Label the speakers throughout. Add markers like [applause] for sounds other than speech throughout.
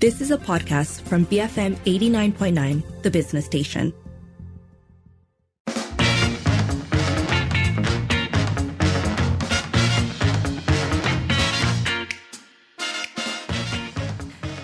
Speaker 1: This is a podcast from BFM 89.9, the business station.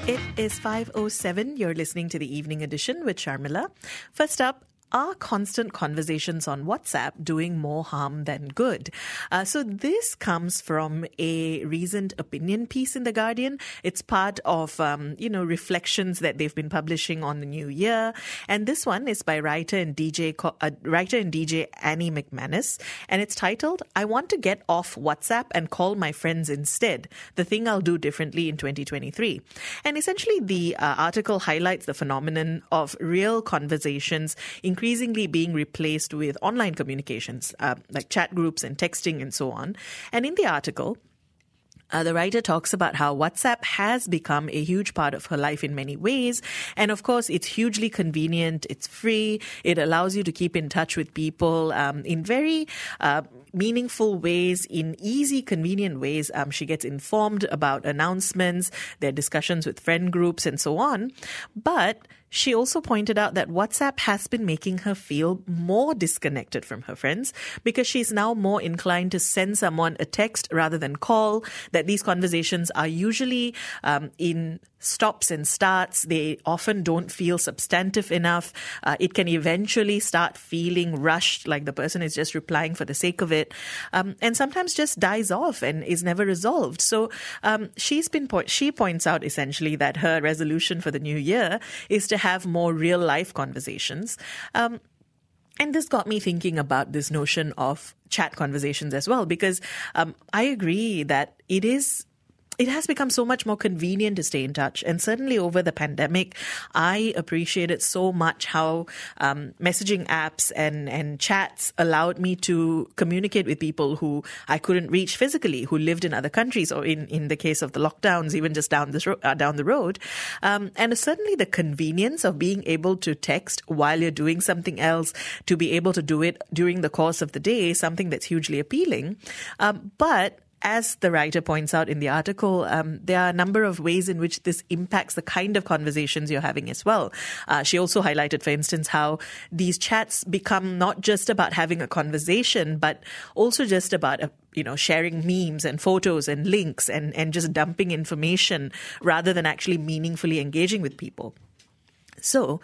Speaker 2: It is 5.07. You're listening to the evening edition with Sharmila. First up, are constant conversations on WhatsApp doing more harm than good? Uh, so this comes from a recent opinion piece in the Guardian. It's part of um, you know reflections that they've been publishing on the new year, and this one is by writer and DJ uh, writer and DJ Annie Macmanus, and it's titled "I Want to Get Off WhatsApp and Call My Friends Instead: The Thing I'll Do Differently in 2023." And essentially, the uh, article highlights the phenomenon of real conversations increasingly being replaced with online communications, uh, like chat groups and texting and so on. And in the article, uh, the writer talks about how WhatsApp has become a huge part of her life in many ways. And of course, it's hugely convenient. It's free. It allows you to keep in touch with people um, in very uh, meaningful ways, in easy, convenient ways. Um, she gets informed about announcements, their discussions with friend groups, and so on. But she also pointed out that WhatsApp has been making her feel more disconnected from her friends because she's now more inclined to send someone a text rather than call, that these conversations are usually um, in stops and starts. They often don't feel substantive enough. Uh, it can eventually start feeling rushed, like the person is just replying for the sake of it, um, and sometimes just dies off and is never resolved. So um, she's been po- she points out essentially that her resolution for the new year is to have more real life conversations. Um, and this got me thinking about this notion of chat conversations as well, because um, I agree that it is it has become so much more convenient to stay in touch. And certainly over the pandemic, I appreciated so much how um, messaging apps and, and chats allowed me to communicate with people who I couldn't reach physically, who lived in other countries, or in, in the case of the lockdowns, even just down, this ro- uh, down the road. Um, and certainly the convenience of being able to text while you're doing something else, to be able to do it during the course of the day, something that's hugely appealing. Um, but as the writer points out in the article, um, there are a number of ways in which this impacts the kind of conversations you're having as well. Uh, she also highlighted, for instance, how these chats become not just about having a conversation, but also just about a, uh, you know, sharing memes and photos and links and, and just dumping information rather than actually meaningfully engaging with people. So,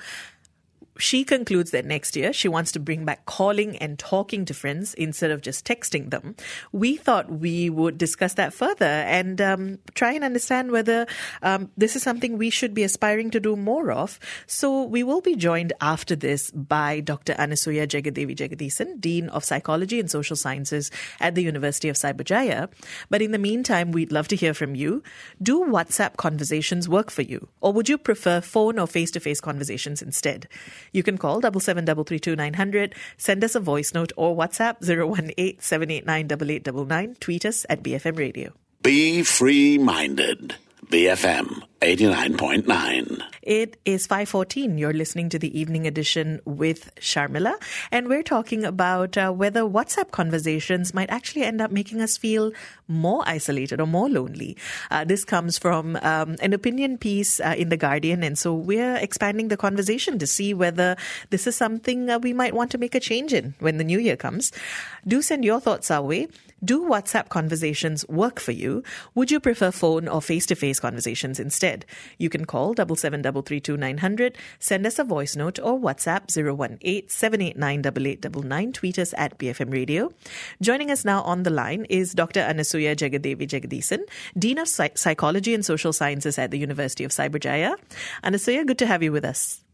Speaker 2: she concludes that next year she wants to bring back calling and talking to friends instead of just texting them. We thought we would discuss that further and um, try and understand whether um, this is something we should be aspiring to do more of. So we will be joined after this by Dr. Anasuya Jagadevi Jagadeesan, Dean of Psychology and Social Sciences at the University of Cyberjaya. But in the meantime, we'd love to hear from you. Do WhatsApp conversations work for you? Or would you prefer phone or face to face conversations instead? You can call double seven double three two nine hundred, send us a voice note or WhatsApp 018 789 tweet us at BFM Radio.
Speaker 3: Be free minded. BFM 89.9.
Speaker 2: It is 5:14. You're listening to the evening edition with Sharmila, and we're talking about uh, whether WhatsApp conversations might actually end up making us feel more isolated or more lonely. Uh, this comes from um, an opinion piece uh, in the Guardian, and so we're expanding the conversation to see whether this is something uh, we might want to make a change in when the new year comes. Do send your thoughts our way. Do WhatsApp conversations work for you? Would you prefer phone or face-to-face conversations instead? You can call double seven double three two nine hundred, send us a voice note or WhatsApp 018 tweet us at BFM Radio. Joining us now on the line is Dr. Anasuya Jagadevi Jagadeesan, Dean of Psych- Psychology and Social Sciences at the University of Cyberjaya. Anasuya, good to have you with us.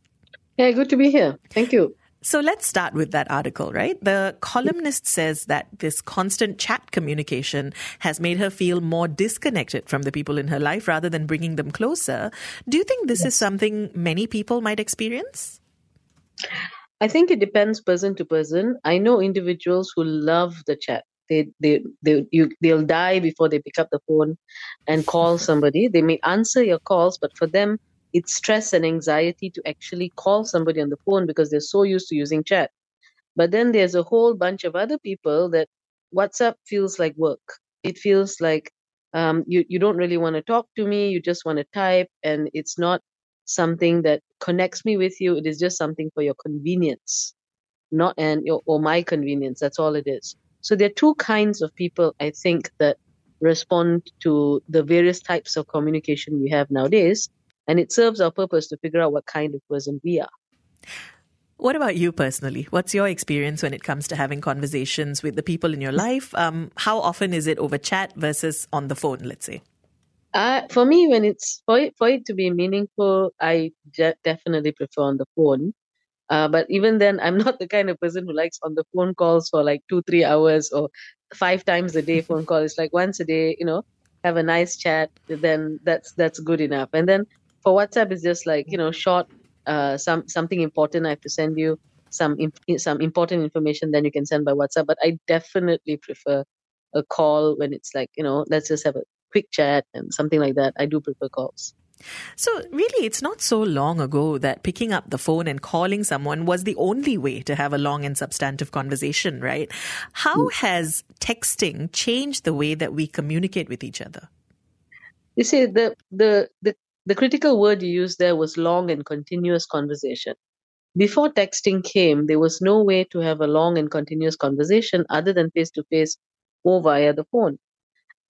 Speaker 4: Yeah, good to be here. Thank you.
Speaker 2: So let's start with that article, right? The columnist says that this constant chat communication has made her feel more disconnected from the people in her life rather than bringing them closer. Do you think this yes. is something many people might experience?
Speaker 4: I think it depends person to person. I know individuals who love the chat. They they they you they'll die before they pick up the phone and call [laughs] somebody. They may answer your calls, but for them it's stress and anxiety to actually call somebody on the phone because they're so used to using chat. But then there's a whole bunch of other people that WhatsApp feels like work. It feels like Um, you you don't really want to talk to me. You just want to type, and it's not something that connects me with you. It is just something for your convenience, not and or my convenience. That's all it is. So there are two kinds of people I think that respond to the various types of communication we have nowadays, and it serves our purpose to figure out what kind of person we are.
Speaker 2: What about you personally? What's your experience when it comes to having conversations with the people in your life? Um, how often is it over chat versus on the phone, let's say?
Speaker 4: Uh, for me, when it's for it, for it to be meaningful, I de- definitely prefer on the phone. Uh, but even then, I'm not the kind of person who likes on the phone calls for like two, three hours or five times a day [laughs] phone call. It's like once a day, you know, have a nice chat. Then that's that's good enough. And then for WhatsApp, it's just like you know, short uh, some something important I have to send you, some imp- some important information, then you can send by WhatsApp. But I definitely prefer a call when it's like you know, let's just have a quick chat and something like that. I do prefer calls.
Speaker 2: So, really, it's not so long ago that picking up the phone and calling someone was the only way to have a long and substantive conversation, right? How mm. has texting changed the way that we communicate with each other?
Speaker 4: You see, the, the, the the critical word you used there was long and continuous conversation. Before texting came, there was no way to have a long and continuous conversation other than face to face or via the phone.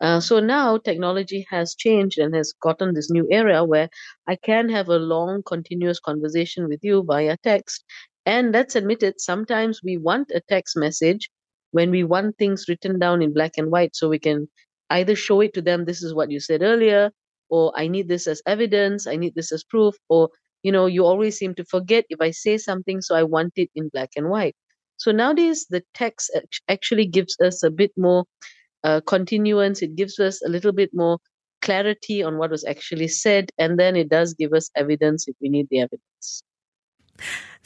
Speaker 4: Uh, so now technology has changed and has gotten this new area where I can have a long, continuous conversation with you via text. And let's admit it, sometimes we want a text message when we want things written down in black and white so we can either show it to them, this is what you said earlier, or I need this as evidence, I need this as proof, or you know, you always seem to forget if I say something, so I want it in black and white. So nowadays, the text actually gives us a bit more uh, continuance, it gives us a little bit more clarity on what was actually said, and then it does give us evidence if we need the evidence.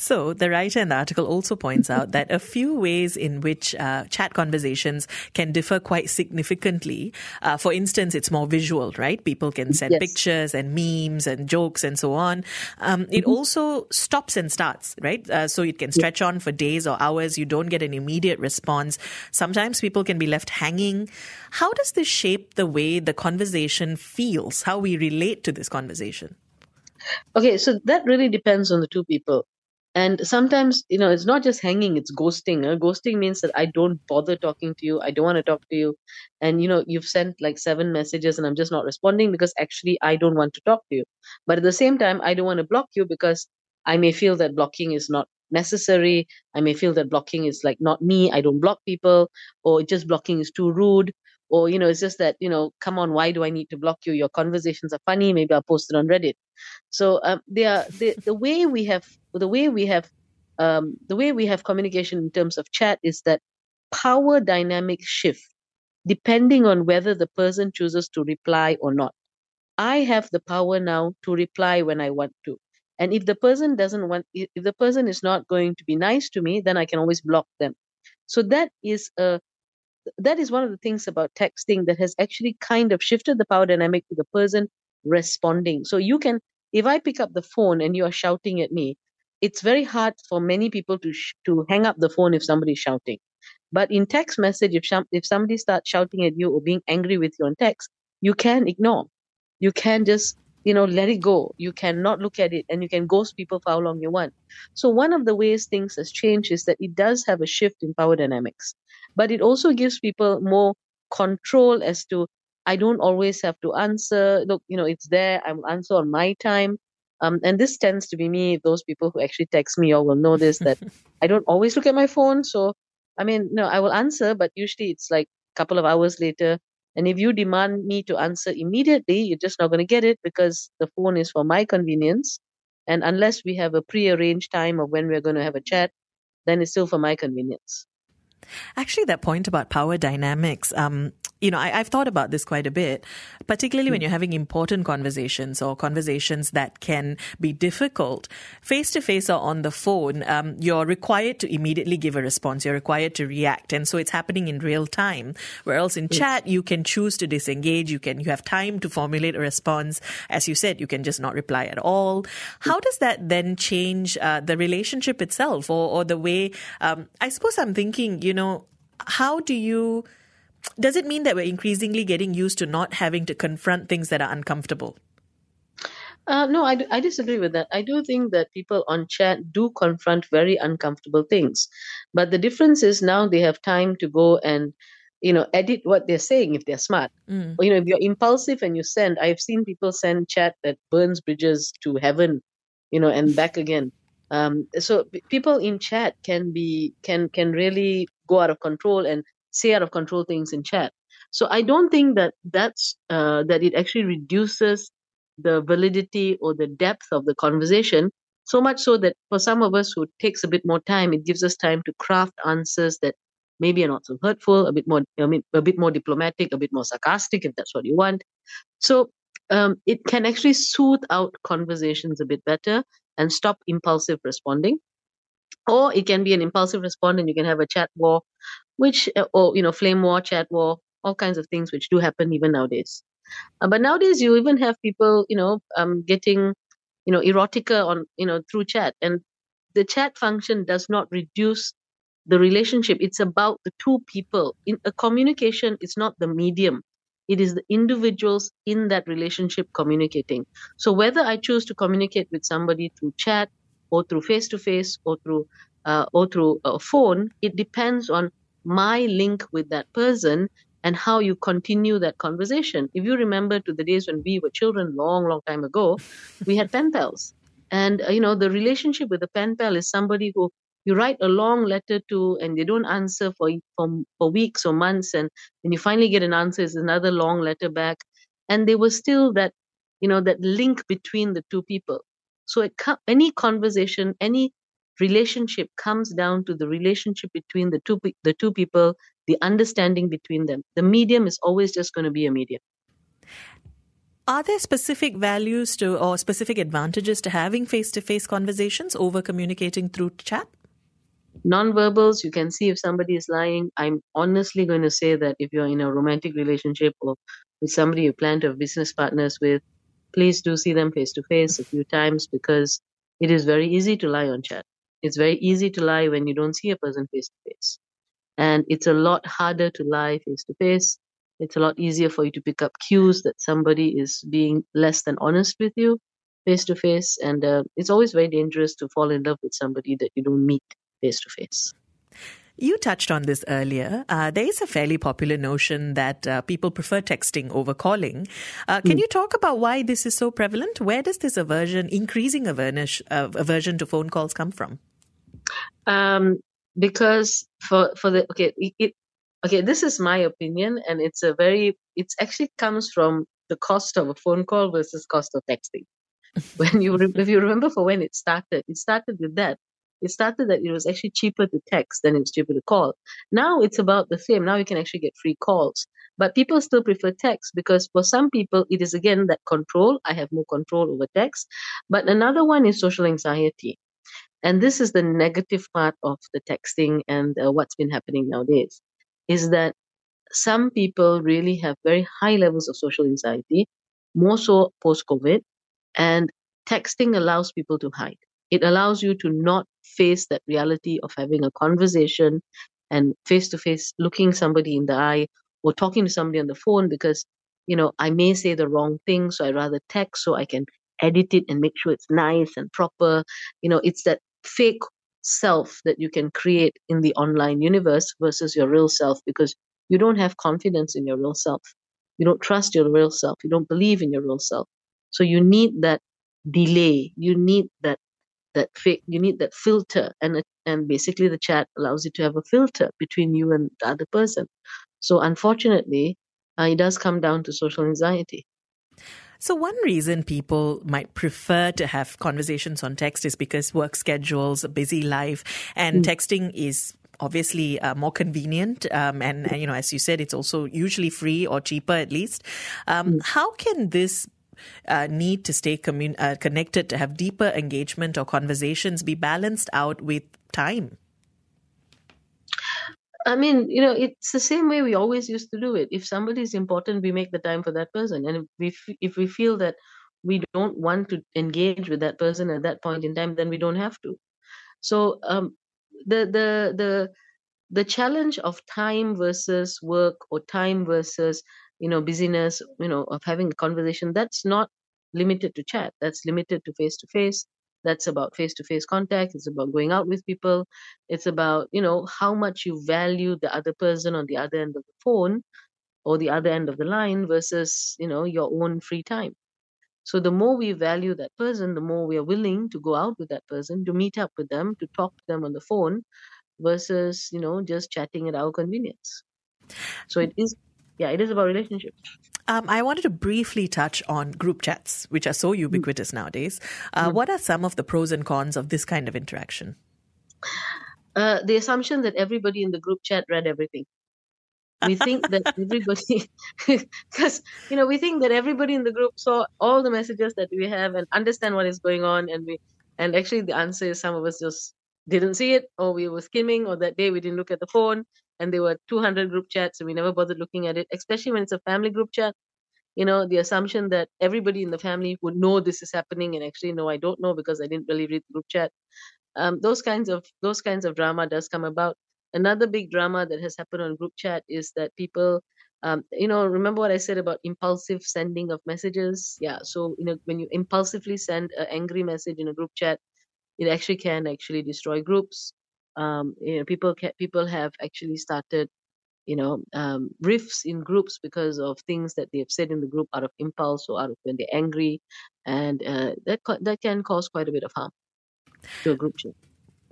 Speaker 2: So, the writer in the article also points out that a few ways in which uh, chat conversations can differ quite significantly. Uh, for instance, it's more visual, right? People can send
Speaker 4: yes.
Speaker 2: pictures and memes and jokes and so on. Um, it mm-hmm. also stops and starts, right? Uh, so, it can stretch on for days or hours. You don't get an immediate response. Sometimes people can be left hanging. How does this shape the way the conversation feels, how we relate to this conversation?
Speaker 4: Okay, so that really depends on the two people. And sometimes, you know, it's not just hanging, it's ghosting. Ghosting means that I don't bother talking to you. I don't want to talk to you. And, you know, you've sent like seven messages and I'm just not responding because actually I don't want to talk to you. But at the same time, I don't want to block you because I may feel that blocking is not necessary. I may feel that blocking is like not me. I don't block people or just blocking is too rude or you know it's just that you know come on why do i need to block you? Your conversations are funny. Maybe i'll post it on reddit. So um, they are the, the way we have the way we have um, the way we have communication in terms of chat is that power dynamics shift depending on whether the person chooses to reply or not. I have the power now to reply when i want to. And if the person doesn't want if the person is not going to be nice to me then i can always block them. So that is a that is one of the things about texting that has actually kind of shifted the power dynamic to the person responding. So you can, if I pick up the phone and you are shouting at me, it's very hard for many people to sh- to hang up the phone if somebody's shouting. But in text message, if sh- if somebody starts shouting at you or being angry with you on text, you can ignore. You can just you know let it go. You cannot look at it, and you can ghost people for how long you want. So one of the ways things has changed is that it does have a shift in power dynamics but it also gives people more control as to I don't always have to answer. Look, you know, it's there. I will answer on my time. Um, and this tends to be me. Those people who actually text me all will know this that [laughs] I don't always look at my phone. So, I mean, no, I will answer, but usually it's like a couple of hours later. And if you demand me to answer immediately, you're just not going to get it because the phone is for my convenience. And unless we have a pre-arranged time of when we're going to have a chat, then it's still for my convenience.
Speaker 2: Actually, that point about power dynamics, um, you know, I, have thought about this quite a bit, particularly when hmm. you're having important conversations or conversations that can be difficult. Face to face or on the phone, um, you're required to immediately give a response. You're required to react. And so it's happening in real time. Whereas in yes. chat, you can choose to disengage. You can, you have time to formulate a response. As you said, you can just not reply at all. How does that then change uh, the relationship itself or, or the way, um, I suppose I'm thinking, you know, how do you does it mean that we're increasingly getting used to not having to confront things that are uncomfortable?
Speaker 4: Uh, no, I, I disagree with that. I do think that people on chat do confront very uncomfortable things. But the difference is now they have time to go and, you know, edit what they're saying if they're smart.
Speaker 2: Mm.
Speaker 4: Or, you know, if you're impulsive and you send, I've seen people send chat that burns bridges to heaven, you know, and back again. Um, so people in chat can be can can really go out of control and say out of control things in chat. So I don't think that that's uh, that it actually reduces the validity or the depth of the conversation. So much so that for some of us who takes a bit more time, it gives us time to craft answers that maybe are not so hurtful, a bit more, I mean, a bit more diplomatic, a bit more sarcastic, if that's what you want. So um, it can actually soothe out conversations a bit better and stop impulsive responding. Or it can be an impulsive response, and you can have a chat war, which, uh, or you know, flame war, chat war, all kinds of things which do happen even nowadays. Uh, but nowadays, you even have people, you know, um, getting, you know, erotica on, you know, through chat, and the chat function does not reduce the relationship. It's about the two people. In a communication, it's not the medium. It is the individuals in that relationship communicating. So whether I choose to communicate with somebody through chat or through face to face or through uh, or through a phone, it depends on my link with that person and how you continue that conversation. If you remember to the days when we were children, long, long time ago, we had pen pals, and uh, you know the relationship with a pen pal is somebody who you write a long letter to, and they don't answer for for, for weeks or months, and when you finally get an answer, it's another long letter back, and there was still that you know that link between the two people. So it, any conversation, any relationship comes down to the relationship between the two the two people the understanding between them. The medium is always just going to be a medium.
Speaker 2: Are there specific values to or specific advantages to having face-to-face conversations over communicating through chat?
Speaker 4: Non-verbals you can see if somebody is lying. I'm honestly going to say that if you're in a romantic relationship or with somebody you plan to have business partners with please do see them face to face a few times because it is very easy to lie on chat it's very easy to lie when you don't see a person face to face. And it's a lot harder to lie face to face. It's a lot easier for you to pick up cues that somebody is being less than honest with you face to face. And uh, it's always very dangerous to fall in love with somebody that you don't meet face to face.
Speaker 2: You touched on this earlier. Uh, there is a fairly popular notion that uh, people prefer texting over calling. Uh, can mm. you talk about why this is so prevalent? Where does this aversion, increasing aversion, uh, aversion to phone calls come from?
Speaker 4: Um, because for for the okay, it, okay, this is my opinion, and it's a very it's actually comes from the cost of a phone call versus cost of texting. [laughs] when you if you remember for when it started, it started with that. It started that it was actually cheaper to text than it was cheaper to call. Now it's about the same. Now you can actually get free calls. But people still prefer text because for some people it is again that control. I have more control over text. But another one is social anxiety. And this is the negative part of the texting and uh, what's been happening nowadays is that some people really have very high levels of social anxiety, more so post COVID. And texting allows people to hide. It allows you to not face that reality of having a conversation and face to face looking somebody in the eye or talking to somebody on the phone because, you know, I may say the wrong thing. So I rather text so I can edit it and make sure it's nice and proper. You know, it's that fake self that you can create in the online universe versus your real self because you don't have confidence in your real self. You don't trust your real self. You don't believe in your real self. So you need that delay. You need that that fake. You need that filter, and and basically the chat allows you to have a filter between you and the other person. So unfortunately, uh, it does come down to social anxiety.
Speaker 2: So, one reason people might prefer to have conversations on text is because work schedules, a busy life, and mm. texting is obviously uh, more convenient um, and, and, you know as you said it's also usually free or cheaper at least um, mm. how can this uh, need to stay commun- uh, connected to have deeper engagement or conversations be balanced out with time
Speaker 4: I mean, you know, it's the same way we always used to do it. If somebody is important, we make the time for that person, and if we if we feel that we don't want to engage with that person at that point in time, then we don't have to. So, um, the the the the challenge of time versus work or time versus you know busyness you know of having a conversation that's not limited to chat. That's limited to face to face that's about face to face contact. It's about going out with people. It's about you know how much you value the other person on the other end of the phone or the other end of the line versus you know your own free time. So the more we value that person the more we are willing to go out with that person to meet up with them to talk to them on the phone versus you know just chatting at our convenience. So it is yeah it is about relationships
Speaker 2: um, I wanted to briefly touch on group chats, which are so ubiquitous mm. nowadays. Uh, mm. What are some of the pros and cons of this kind of interaction?
Speaker 4: Uh, the assumption that everybody in the group chat read everything. We think [laughs] that everybody, [laughs] because you know, we think that everybody in the group saw all the messages that we have and understand what is going on, and we, and actually the answer is some of us just didn't see it, or we were skimming, or that day we didn't look at the phone, and there were 200 group chats, and we never bothered looking at it. Especially when it's a family group chat, you know, the assumption that everybody in the family would know this is happening, and actually, no, I don't know because I didn't really read the group chat. Um, those kinds of those kinds of drama does come about Another big drama that has happened on group chat is that people, um, you know, remember what I said about impulsive sending of messages? Yeah. So, you know, when you impulsively send an angry message in a group chat, it actually can actually destroy groups. Um, you know, people can, people have actually started, you know, um, rifts in groups because of things that they have said in the group out of impulse or out of when they're angry, and uh, that that can cause quite a bit of harm to a group chat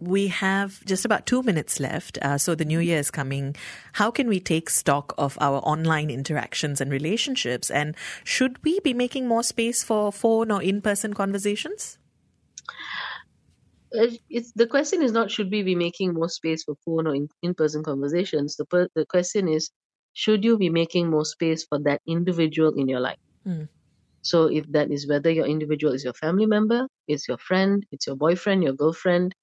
Speaker 2: we have just about two minutes left. Uh, so the new year is coming. How can we take stock of our online interactions and relationships? And should we be making more space for phone or in person conversations?
Speaker 4: It's, the question is not should we be making more space for phone or in person conversations. The, per, the question is should you be making more space for that individual in your life? Mm. So if that is whether your individual is your family member, it's your friend, it's your boyfriend, your girlfriend,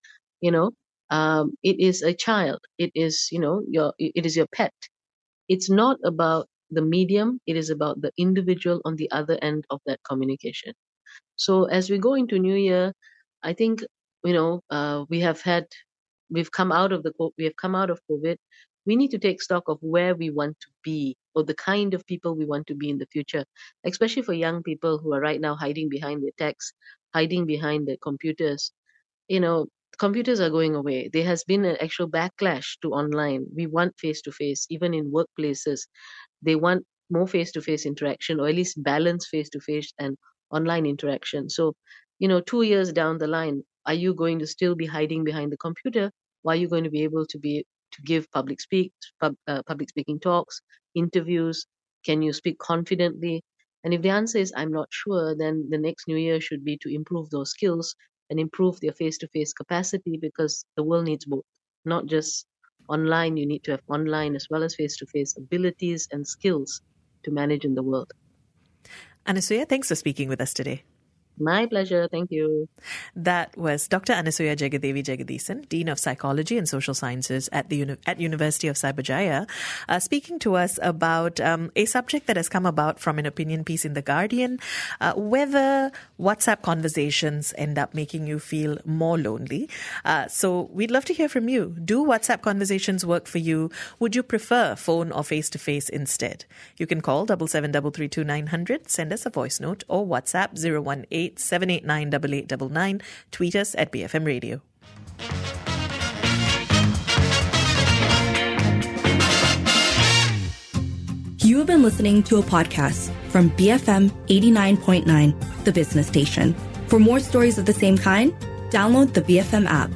Speaker 4: you know um, it is a child it is you know your it is your pet it's not about the medium it is about the individual on the other end of that communication so as we go into new year i think you know uh, we have had we've come out of the we have come out of covid we need to take stock of where we want to be or the kind of people we want to be in the future especially for young people who are right now hiding behind their texts hiding behind their computers you know computers are going away. There has been an actual backlash to online. We want face to face, even in workplaces. They want more face to face interaction, or at least balance face to face and online interaction. So, you know, two years down the line, are you going to still be hiding behind the computer? Or are you going to be able to be to give public speak, pub, uh, public speaking talks, interviews? Can you speak confidently? And if the answer is I'm not sure, then the next new year should be to improve those skills and improve their face to face capacity because the world needs both, not just online. You need to have online as well as face to face abilities and skills to manage in the world.
Speaker 2: Anasuya, thanks for speaking with us today.
Speaker 4: My pleasure. Thank you.
Speaker 2: That was Dr. Anasuya Jagadevi Jagadeesan, Dean of Psychology and Social Sciences at the Uni- at University of Cyberjaya, uh, speaking to us about um, a subject that has come about from an opinion piece in The Guardian, uh, whether WhatsApp conversations end up making you feel more lonely. Uh, so we'd love to hear from you. Do WhatsApp conversations work for you? Would you prefer phone or face-to-face instead? You can call double seven double three two nine hundred, send us a voice note, or WhatsApp 018 789 Tweet us at BFM Radio.
Speaker 1: You have been listening to a podcast from BFM 89.9, the business station. For more stories of the same kind, download the BFM app.